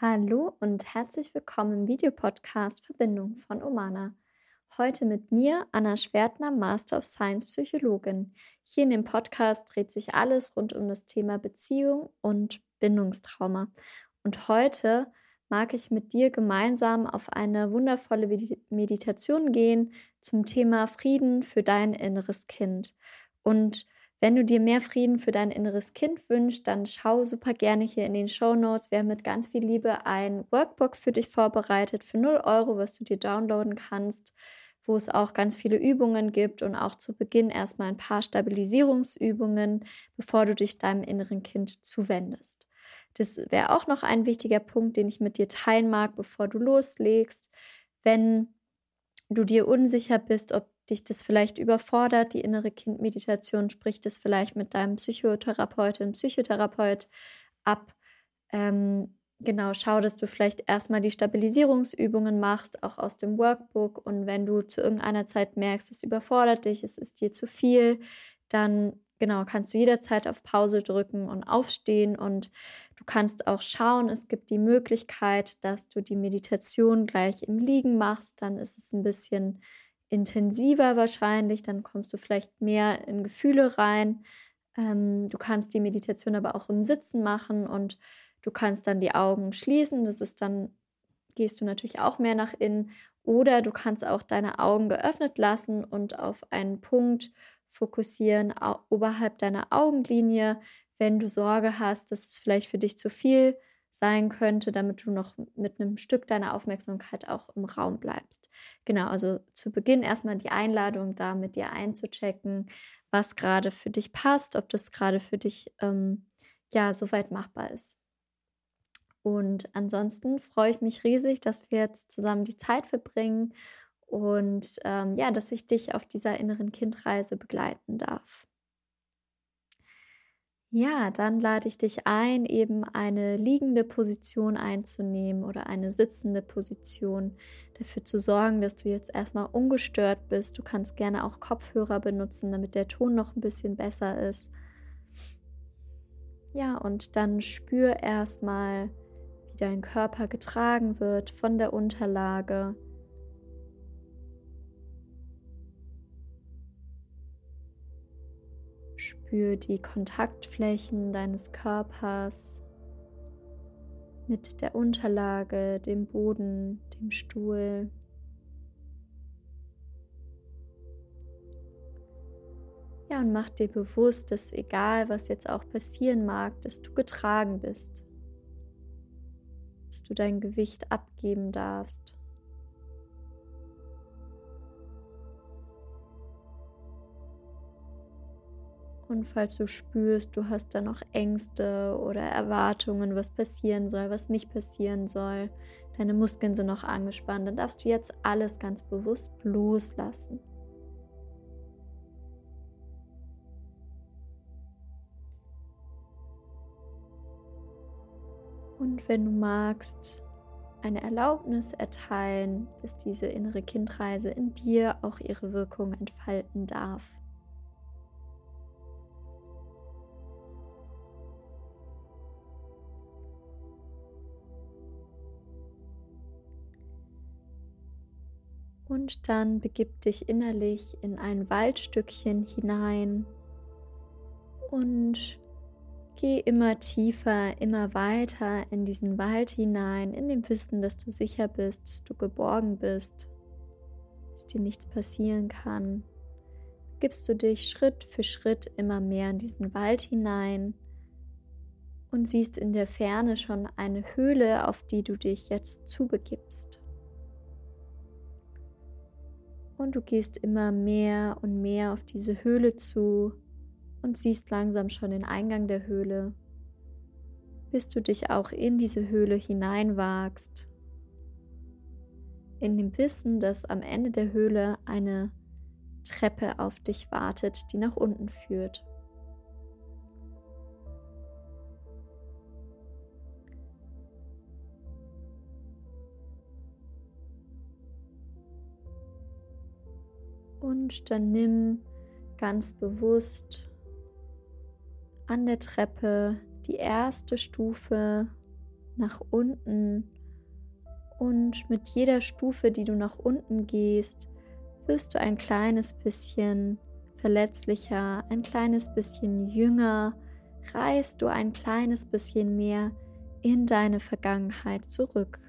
Hallo und herzlich willkommen im Videopodcast Verbindung von Omana. Heute mit mir, Anna Schwertner, Master of Science Psychologin. Hier in dem Podcast dreht sich alles rund um das Thema Beziehung und Bindungstrauma. Und heute mag ich mit dir gemeinsam auf eine wundervolle Meditation gehen zum Thema Frieden für dein inneres Kind. Und wenn du dir mehr Frieden für dein inneres Kind wünschst, dann schau super gerne hier in den Show Notes. Wir haben mit ganz viel Liebe ein Workbook für dich vorbereitet für 0 Euro, was du dir downloaden kannst, wo es auch ganz viele Übungen gibt und auch zu Beginn erstmal ein paar Stabilisierungsübungen, bevor du dich deinem inneren Kind zuwendest. Das wäre auch noch ein wichtiger Punkt, den ich mit dir teilen mag, bevor du loslegst. Wenn du dir unsicher bist, ob dich das vielleicht überfordert, die innere Kindmeditation, sprich das vielleicht mit deinem Psychotherapeutin, Psychotherapeut ab. Ähm, genau, schau, dass du vielleicht erstmal die Stabilisierungsübungen machst, auch aus dem Workbook. Und wenn du zu irgendeiner Zeit merkst, es überfordert dich, es ist dir zu viel, dann genau, kannst du jederzeit auf Pause drücken und aufstehen und du kannst auch schauen, es gibt die Möglichkeit, dass du die Meditation gleich im Liegen machst, dann ist es ein bisschen intensiver wahrscheinlich, dann kommst du vielleicht mehr in Gefühle rein. Ähm, du kannst die Meditation aber auch im Sitzen machen und du kannst dann die Augen schließen, das ist dann, gehst du natürlich auch mehr nach innen. Oder du kannst auch deine Augen geöffnet lassen und auf einen Punkt fokussieren oberhalb deiner Augenlinie, wenn du Sorge hast, dass es vielleicht für dich zu viel sein könnte, damit du noch mit einem Stück deiner Aufmerksamkeit auch im Raum bleibst. Genau, also zu Beginn erstmal die Einladung, da mit dir einzuchecken, was gerade für dich passt, ob das gerade für dich ähm, ja soweit machbar ist. Und ansonsten freue ich mich riesig, dass wir jetzt zusammen die Zeit verbringen und ähm, ja, dass ich dich auf dieser inneren Kindreise begleiten darf. Ja, dann lade ich dich ein, eben eine liegende Position einzunehmen oder eine sitzende Position, dafür zu sorgen, dass du jetzt erstmal ungestört bist. Du kannst gerne auch Kopfhörer benutzen, damit der Ton noch ein bisschen besser ist. Ja, und dann spür erstmal, wie dein Körper getragen wird von der Unterlage Spür die Kontaktflächen deines Körpers mit der Unterlage, dem Boden, dem Stuhl. Ja, und mach dir bewusst, dass egal was jetzt auch passieren mag, dass du getragen bist, dass du dein Gewicht abgeben darfst. Und falls du spürst, du hast da noch Ängste oder Erwartungen, was passieren soll, was nicht passieren soll, deine Muskeln sind noch angespannt, dann darfst du jetzt alles ganz bewusst loslassen. Und wenn du magst, eine Erlaubnis erteilen, dass diese innere Kindreise in dir auch ihre Wirkung entfalten darf. Und dann begib dich innerlich in ein Waldstückchen hinein und geh immer tiefer, immer weiter in diesen Wald hinein, in dem Wissen, dass du sicher bist, dass du geborgen bist, dass dir nichts passieren kann. Gibst du dich Schritt für Schritt immer mehr in diesen Wald hinein und siehst in der Ferne schon eine Höhle, auf die du dich jetzt zubegibst. Und du gehst immer mehr und mehr auf diese Höhle zu und siehst langsam schon den Eingang der Höhle, bis du dich auch in diese Höhle hineinwagst. In dem Wissen, dass am Ende der Höhle eine Treppe auf dich wartet, die nach unten führt. Und dann nimm ganz bewusst an der Treppe die erste Stufe nach unten und mit jeder Stufe, die du nach unten gehst, wirst du ein kleines bisschen verletzlicher, ein kleines bisschen jünger, reist du ein kleines bisschen mehr in deine Vergangenheit zurück.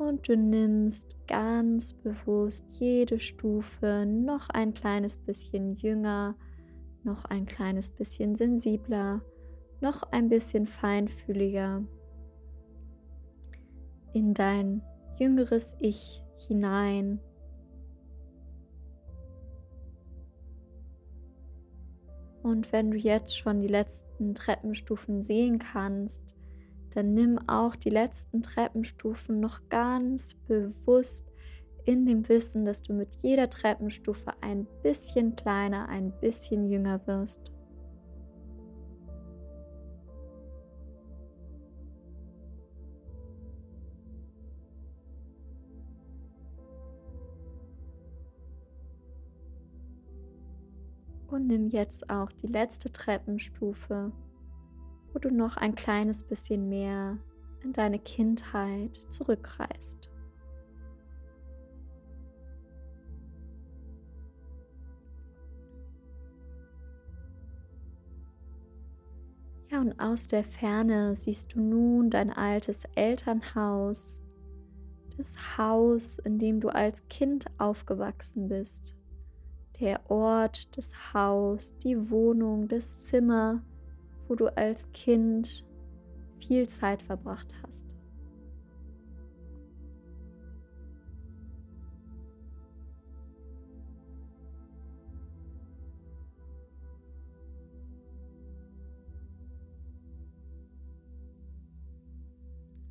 Und du nimmst ganz bewusst jede Stufe noch ein kleines bisschen jünger, noch ein kleines bisschen sensibler, noch ein bisschen feinfühliger in dein jüngeres Ich hinein. Und wenn du jetzt schon die letzten Treppenstufen sehen kannst, dann nimm auch die letzten Treppenstufen noch ganz bewusst in dem Wissen, dass du mit jeder Treppenstufe ein bisschen kleiner, ein bisschen jünger wirst. Und nimm jetzt auch die letzte Treppenstufe, wo du noch ein kleines bisschen mehr in deine Kindheit zurückreist. Ja, und aus der Ferne siehst du nun dein altes Elternhaus, das Haus, in dem du als Kind aufgewachsen bist der Ort, das Haus, die Wohnung, das Zimmer, wo du als Kind viel Zeit verbracht hast.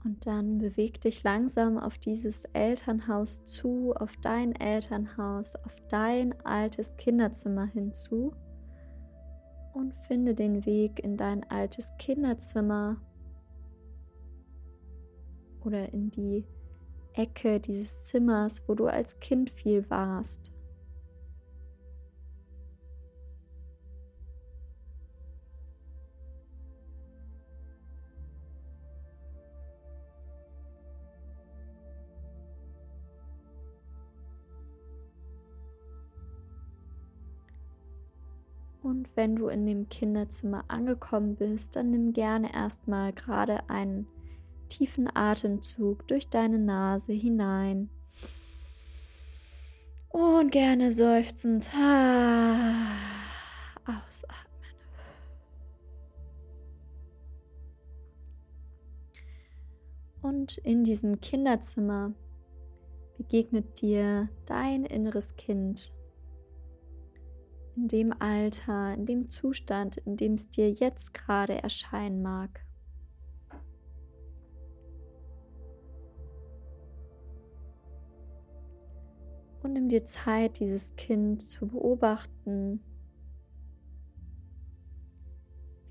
Und dann beweg dich langsam auf dieses Elternhaus zu, auf dein Elternhaus, auf dein altes Kinderzimmer hinzu und finde den Weg in dein altes Kinderzimmer oder in die Ecke dieses Zimmers, wo du als Kind viel warst. Und wenn du in dem Kinderzimmer angekommen bist, dann nimm gerne erstmal gerade einen tiefen Atemzug durch deine Nase hinein. Und gerne seufzend ausatmen. Und in diesem Kinderzimmer begegnet dir dein inneres Kind in dem Alter, in dem Zustand, in dem es dir jetzt gerade erscheinen mag. Und nimm dir Zeit, dieses Kind zu beobachten.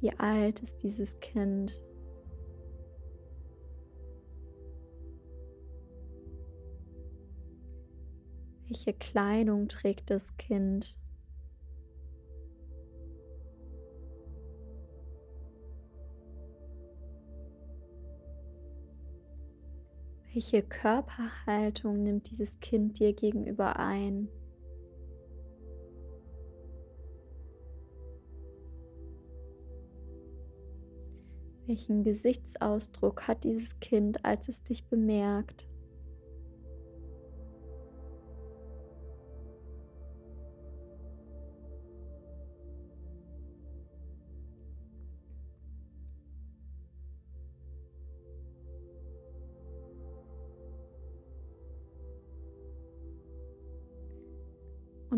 Wie alt ist dieses Kind? Welche Kleidung trägt das Kind? Welche Körperhaltung nimmt dieses Kind dir gegenüber ein? Welchen Gesichtsausdruck hat dieses Kind, als es dich bemerkt?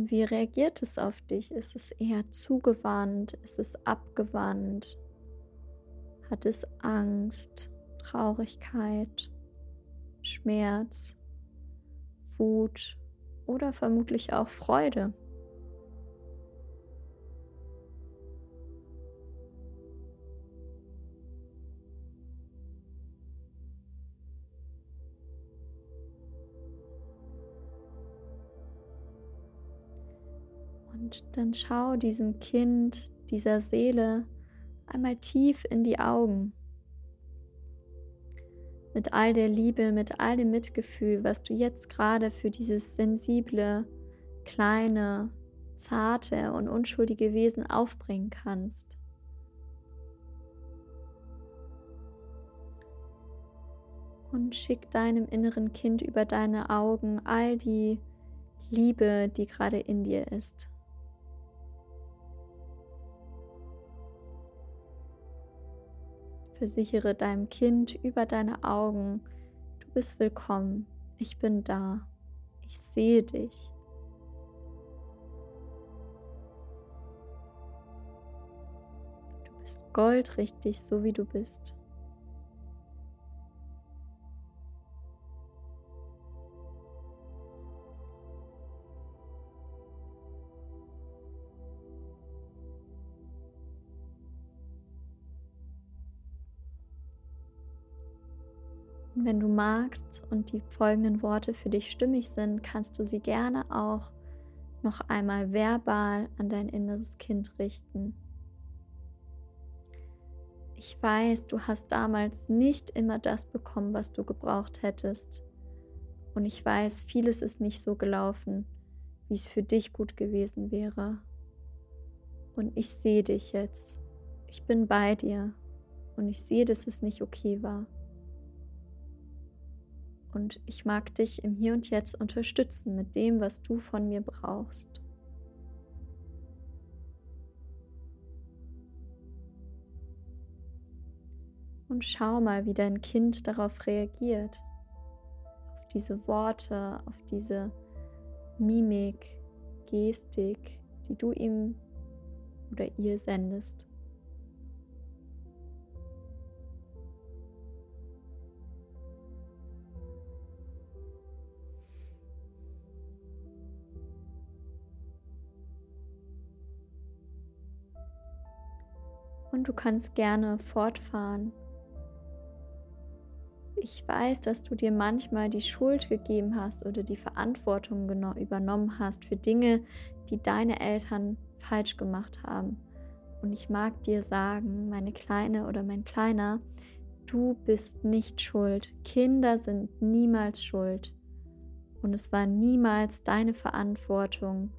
Und wie reagiert es auf dich? Ist es eher zugewandt? Ist es abgewandt? Hat es Angst, Traurigkeit, Schmerz, Wut oder vermutlich auch Freude? Und dann schau diesem Kind, dieser Seele einmal tief in die Augen. mit all der Liebe, mit all dem Mitgefühl, was du jetzt gerade für dieses sensible, kleine, zarte und unschuldige Wesen aufbringen kannst. Und schick deinem inneren Kind über deine Augen all die Liebe, die gerade in dir ist. Versichere deinem Kind über deine Augen, du bist willkommen, ich bin da, ich sehe dich. Du bist goldrichtig, so wie du bist. Wenn du magst und die folgenden Worte für dich stimmig sind, kannst du sie gerne auch noch einmal verbal an dein inneres Kind richten. Ich weiß, du hast damals nicht immer das bekommen, was du gebraucht hättest. Und ich weiß, vieles ist nicht so gelaufen, wie es für dich gut gewesen wäre. Und ich sehe dich jetzt. Ich bin bei dir. Und ich sehe, dass es nicht okay war und ich mag dich im Hier und Jetzt unterstützen mit dem, was du von mir brauchst. Und schau mal, wie dein Kind darauf reagiert, auf diese Worte, auf diese Mimik, Gestik, die du ihm oder ihr sendest. Und du kannst gerne fortfahren. Ich weiß, dass du dir manchmal die Schuld gegeben hast oder die Verantwortung übernommen hast für Dinge, die deine Eltern falsch gemacht haben. Und ich mag dir sagen, meine Kleine oder mein Kleiner, du bist nicht schuld. Kinder sind niemals schuld. Und es war niemals deine Verantwortung,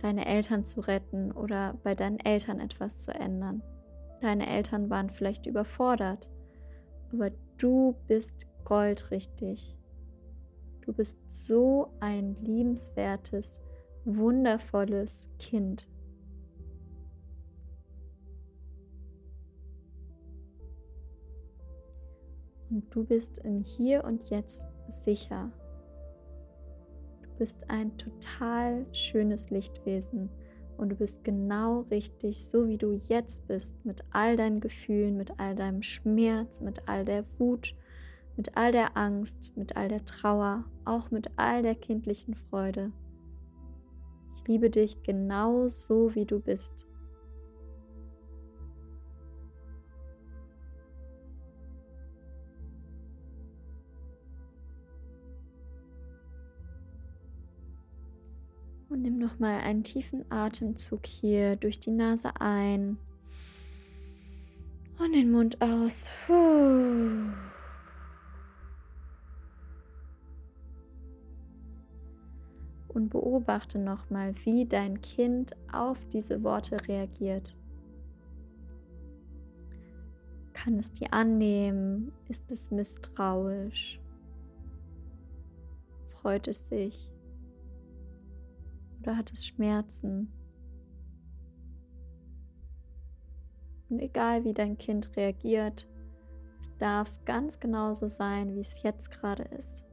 deine Eltern zu retten oder bei deinen Eltern etwas zu ändern. Deine Eltern waren vielleicht überfordert, aber du bist goldrichtig. Du bist so ein liebenswertes, wundervolles Kind. Und du bist im Hier und Jetzt sicher. Du bist ein total schönes Lichtwesen und du bist genau richtig, so wie du jetzt bist, mit all deinen Gefühlen, mit all deinem Schmerz, mit all der Wut, mit all der Angst, mit all der Trauer, auch mit all der kindlichen Freude. Ich liebe dich genau so, wie du bist. Und nimm noch mal einen tiefen Atemzug hier durch die Nase ein und den Mund aus. Und beobachte noch mal, wie dein Kind auf diese Worte reagiert. Kann es die annehmen? Ist es misstrauisch? Freut es sich? Oder hat es Schmerzen. Und egal wie dein Kind reagiert, es darf ganz genauso sein, wie es jetzt gerade ist.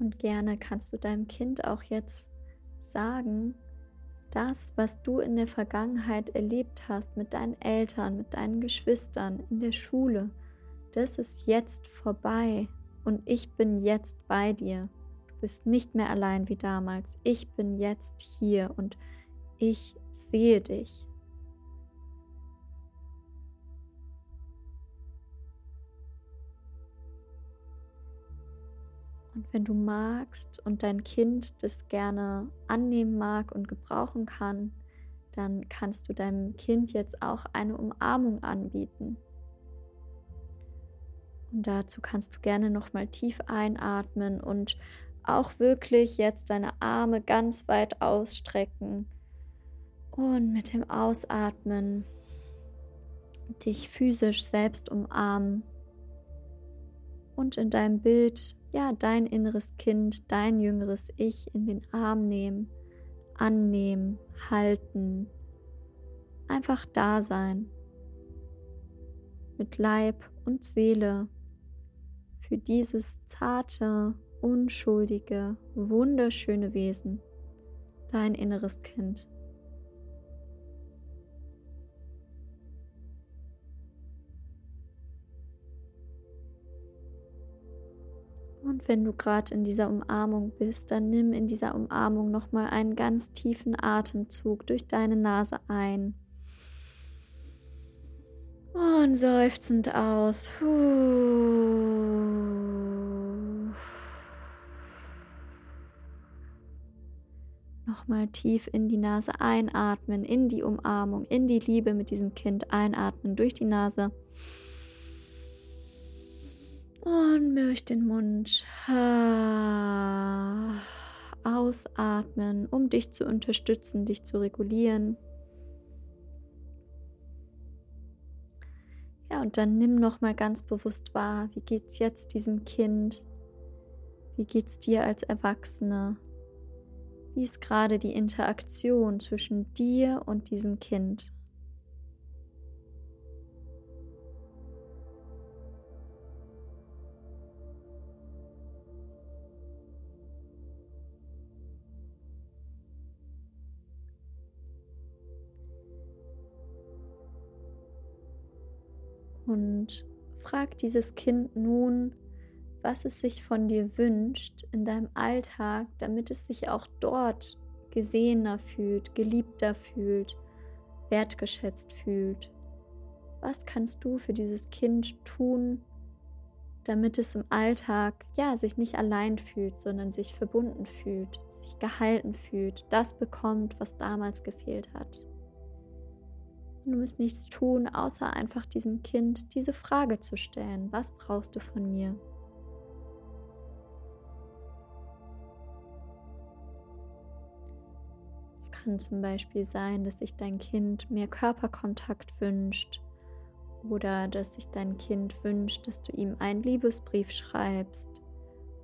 Und gerne kannst du deinem Kind auch jetzt sagen, das, was du in der Vergangenheit erlebt hast mit deinen Eltern, mit deinen Geschwistern, in der Schule, das ist jetzt vorbei und ich bin jetzt bei dir. Du bist nicht mehr allein wie damals. Ich bin jetzt hier und ich sehe dich. Und wenn du magst und dein Kind das gerne annehmen mag und gebrauchen kann, dann kannst du deinem Kind jetzt auch eine Umarmung anbieten. Und dazu kannst du gerne nochmal tief einatmen und auch wirklich jetzt deine Arme ganz weit ausstrecken und mit dem Ausatmen dich physisch selbst umarmen und in deinem Bild ja dein inneres Kind, dein jüngeres Ich in den Arm nehmen, annehmen, halten, einfach da sein. Mit Leib und Seele. Für dieses zarte, unschuldige, wunderschöne Wesen, dein inneres Kind. Und wenn du gerade in dieser Umarmung bist, dann nimm in dieser Umarmung nochmal einen ganz tiefen Atemzug durch deine Nase ein. Und seufzend aus. Nochmal tief in die Nase einatmen, in die Umarmung, in die Liebe mit diesem Kind einatmen durch die Nase. Und durch den Mund ausatmen, um dich zu unterstützen, dich zu regulieren. Ja, und dann nimm noch mal ganz bewusst wahr, wie geht's jetzt diesem Kind? Wie geht's dir als Erwachsene? Wie ist gerade die Interaktion zwischen dir und diesem Kind? Und frag dieses Kind nun, was es sich von dir wünscht in deinem Alltag, damit es sich auch dort gesehener fühlt, geliebter fühlt, wertgeschätzt fühlt. Was kannst du für dieses Kind tun, damit es im Alltag ja sich nicht allein fühlt, sondern sich verbunden fühlt, sich gehalten fühlt, das bekommt, was damals gefehlt hat? Du musst nichts tun, außer einfach diesem Kind diese Frage zu stellen. Was brauchst du von mir? Es kann zum Beispiel sein, dass sich dein Kind mehr Körperkontakt wünscht oder dass sich dein Kind wünscht, dass du ihm einen Liebesbrief schreibst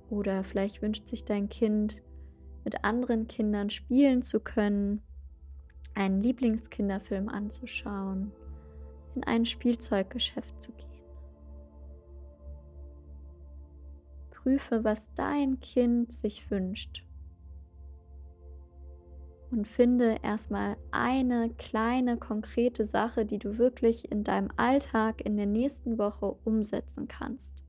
oder vielleicht wünscht sich dein Kind, mit anderen Kindern spielen zu können einen Lieblingskinderfilm anzuschauen, in ein Spielzeuggeschäft zu gehen. Prüfe, was dein Kind sich wünscht und finde erstmal eine kleine konkrete Sache, die du wirklich in deinem Alltag in der nächsten Woche umsetzen kannst.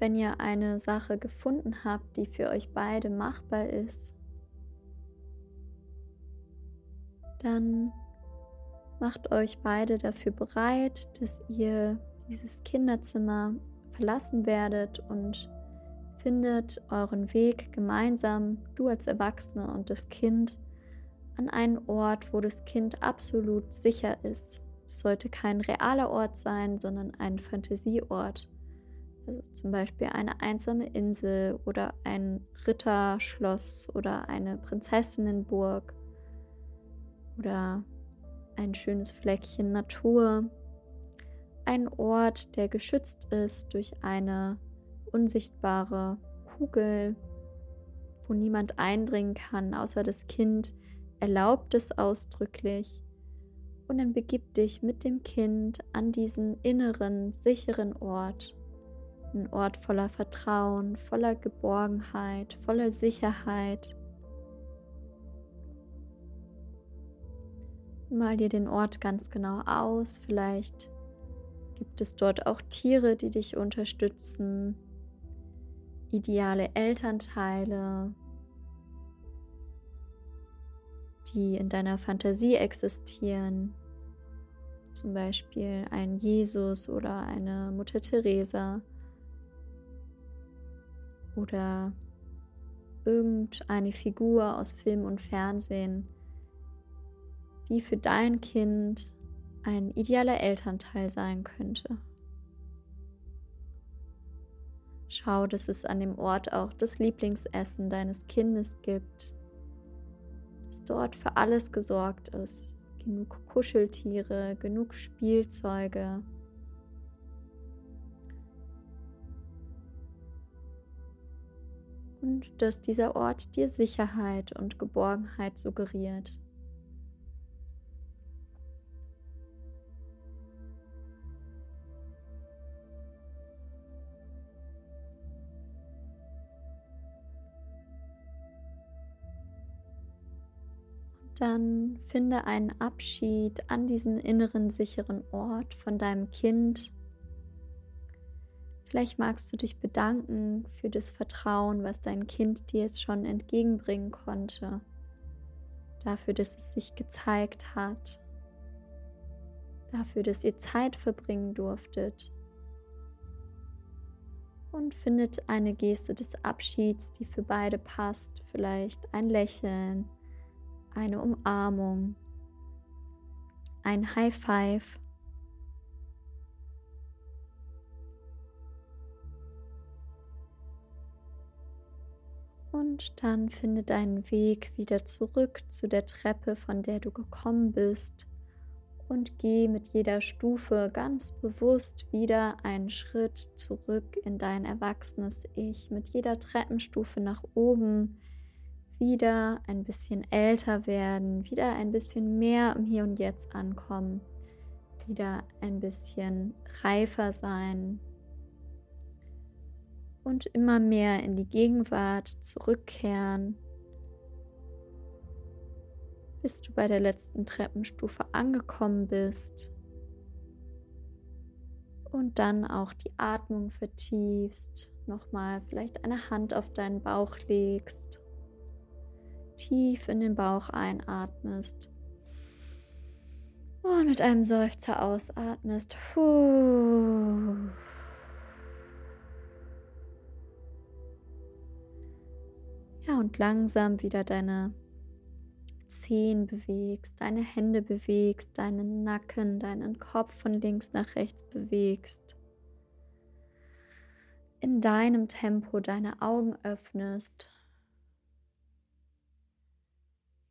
Wenn ihr eine Sache gefunden habt, die für euch beide machbar ist, dann macht euch beide dafür bereit, dass ihr dieses Kinderzimmer verlassen werdet und findet euren Weg gemeinsam, du als Erwachsene und das Kind, an einen Ort, wo das Kind absolut sicher ist. Es sollte kein realer Ort sein, sondern ein Fantasieort. Also zum Beispiel eine einsame Insel oder ein Ritterschloss oder eine Prinzessinnenburg oder ein schönes Fleckchen Natur. Ein Ort, der geschützt ist durch eine unsichtbare Kugel, wo niemand eindringen kann, außer das Kind erlaubt es ausdrücklich und dann begib dich mit dem Kind an diesen inneren, sicheren Ort. Ein Ort voller Vertrauen, voller Geborgenheit, voller Sicherheit. Mal dir den Ort ganz genau aus. Vielleicht gibt es dort auch Tiere, die dich unterstützen, ideale Elternteile, die in deiner Fantasie existieren. Zum Beispiel ein Jesus oder eine Mutter Teresa oder irgendeine Figur aus Film und Fernsehen, die für dein Kind ein idealer Elternteil sein könnte. Schau, dass es an dem Ort auch das Lieblingsessen deines Kindes gibt dass dort für alles gesorgt ist. Genug Kuscheltiere, genug Spielzeuge. Und dass dieser Ort dir Sicherheit und Geborgenheit suggeriert. dann finde einen Abschied an diesem inneren sicheren Ort von deinem Kind. Vielleicht magst du dich bedanken für das Vertrauen, was dein Kind dir jetzt schon entgegenbringen konnte, dafür, dass es sich gezeigt hat, dafür, dass ihr Zeit verbringen durftet. Und findet eine Geste des Abschieds, die für beide passt, vielleicht ein Lächeln eine Umarmung, ein High Five. Und dann finde deinen Weg wieder zurück zu der Treppe, von der du gekommen bist. Und geh mit jeder Stufe ganz bewusst wieder einen Schritt zurück in dein erwachsenes Ich. Mit jeder Treppenstufe nach oben wieder ein bisschen älter werden, wieder ein bisschen mehr im Hier und Jetzt ankommen, wieder ein bisschen reifer sein und immer mehr in die Gegenwart zurückkehren, bis du bei der letzten Treppenstufe angekommen bist und dann auch die Atmung vertiefst, nochmal vielleicht eine Hand auf deinen Bauch legst tief in den Bauch einatmest und mit einem Seufzer ausatmest. Puh. Ja, und langsam wieder deine Zehen bewegst, deine Hände bewegst, deinen Nacken, deinen Kopf von links nach rechts bewegst. In deinem Tempo deine Augen öffnest.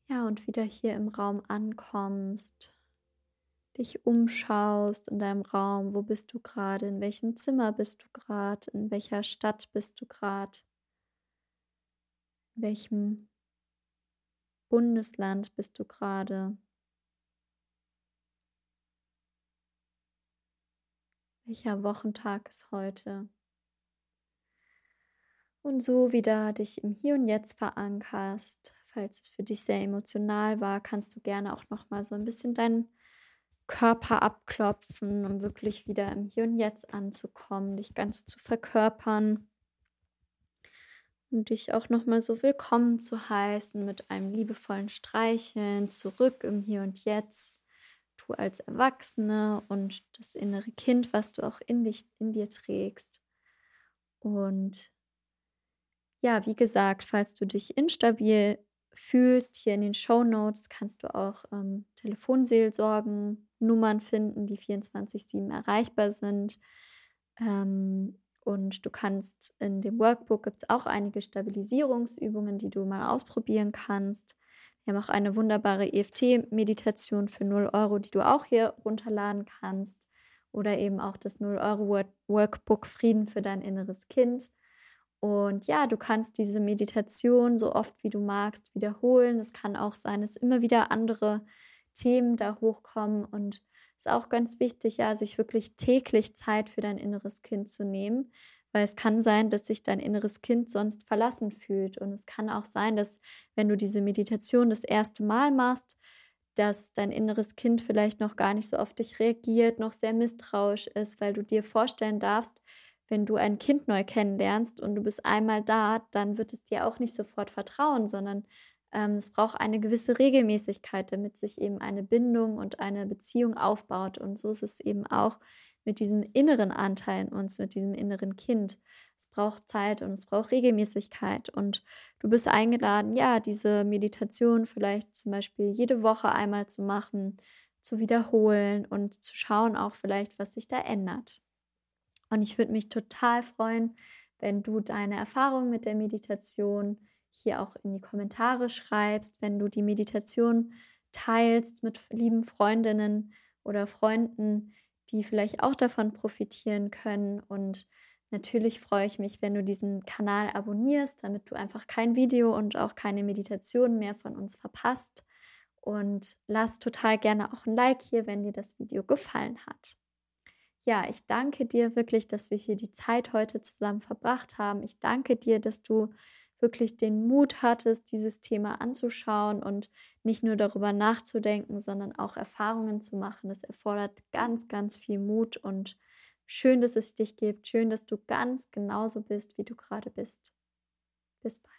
Ja, und wieder hier im Raum ankommst, dich umschaust in deinem Raum, wo bist du gerade, in welchem Zimmer bist du gerade, in welcher Stadt bist du gerade, welchem Bundesland bist du gerade. Welcher Wochentag ist heute? Und so wieder dich im Hier und Jetzt verankerst, falls es für dich sehr emotional war, kannst du gerne auch noch mal so ein bisschen deinen Körper abklopfen, um wirklich wieder im Hier und Jetzt anzukommen, dich ganz zu verkörpern und dich auch noch mal so willkommen zu heißen mit einem liebevollen Streicheln zurück im Hier und Jetzt. Du als Erwachsene und das innere Kind, was du auch in dich in dir trägst. Und ja, wie gesagt, falls du dich instabil fühlst, hier in den Show Notes kannst du auch ähm, Telefonseelsorgen, Nummern finden, die 24-7 erreichbar sind. Ähm, und du kannst in dem Workbook gibt es auch einige Stabilisierungsübungen, die du mal ausprobieren kannst. Wir haben auch eine wunderbare EFT-Meditation für 0 Euro, die du auch hier runterladen kannst. Oder eben auch das 0 Euro Workbook Frieden für dein inneres Kind. Und ja, du kannst diese Meditation so oft wie du magst wiederholen. Es kann auch sein, dass immer wieder andere Themen da hochkommen und es ist auch ganz wichtig, ja, sich wirklich täglich Zeit für dein inneres Kind zu nehmen, weil es kann sein, dass sich dein inneres Kind sonst verlassen fühlt. Und es kann auch sein, dass wenn du diese Meditation das erste Mal machst, dass dein inneres Kind vielleicht noch gar nicht so auf dich reagiert, noch sehr misstrauisch ist, weil du dir vorstellen darfst, wenn du ein Kind neu kennenlernst und du bist einmal da, dann wird es dir auch nicht sofort vertrauen, sondern es braucht eine gewisse Regelmäßigkeit, damit sich eben eine Bindung und eine Beziehung aufbaut. Und so ist es eben auch mit diesem inneren Anteil in uns, mit diesem inneren Kind. Es braucht Zeit und es braucht Regelmäßigkeit. Und du bist eingeladen, ja, diese Meditation vielleicht zum Beispiel jede Woche einmal zu machen, zu wiederholen und zu schauen auch vielleicht, was sich da ändert. Und ich würde mich total freuen, wenn du deine Erfahrungen mit der Meditation hier auch in die Kommentare schreibst, wenn du die Meditation teilst mit lieben Freundinnen oder Freunden, die vielleicht auch davon profitieren können. Und natürlich freue ich mich, wenn du diesen Kanal abonnierst, damit du einfach kein Video und auch keine Meditation mehr von uns verpasst. Und lass total gerne auch ein Like hier, wenn dir das Video gefallen hat ja, ich danke dir wirklich, dass wir hier die Zeit heute zusammen verbracht haben. Ich danke dir, dass du wirklich den Mut hattest, dieses Thema anzuschauen und nicht nur darüber nachzudenken, sondern auch Erfahrungen zu machen. Das erfordert ganz, ganz viel Mut und schön, dass es dich gibt. Schön, dass du ganz genauso bist, wie du gerade bist. Bis bald.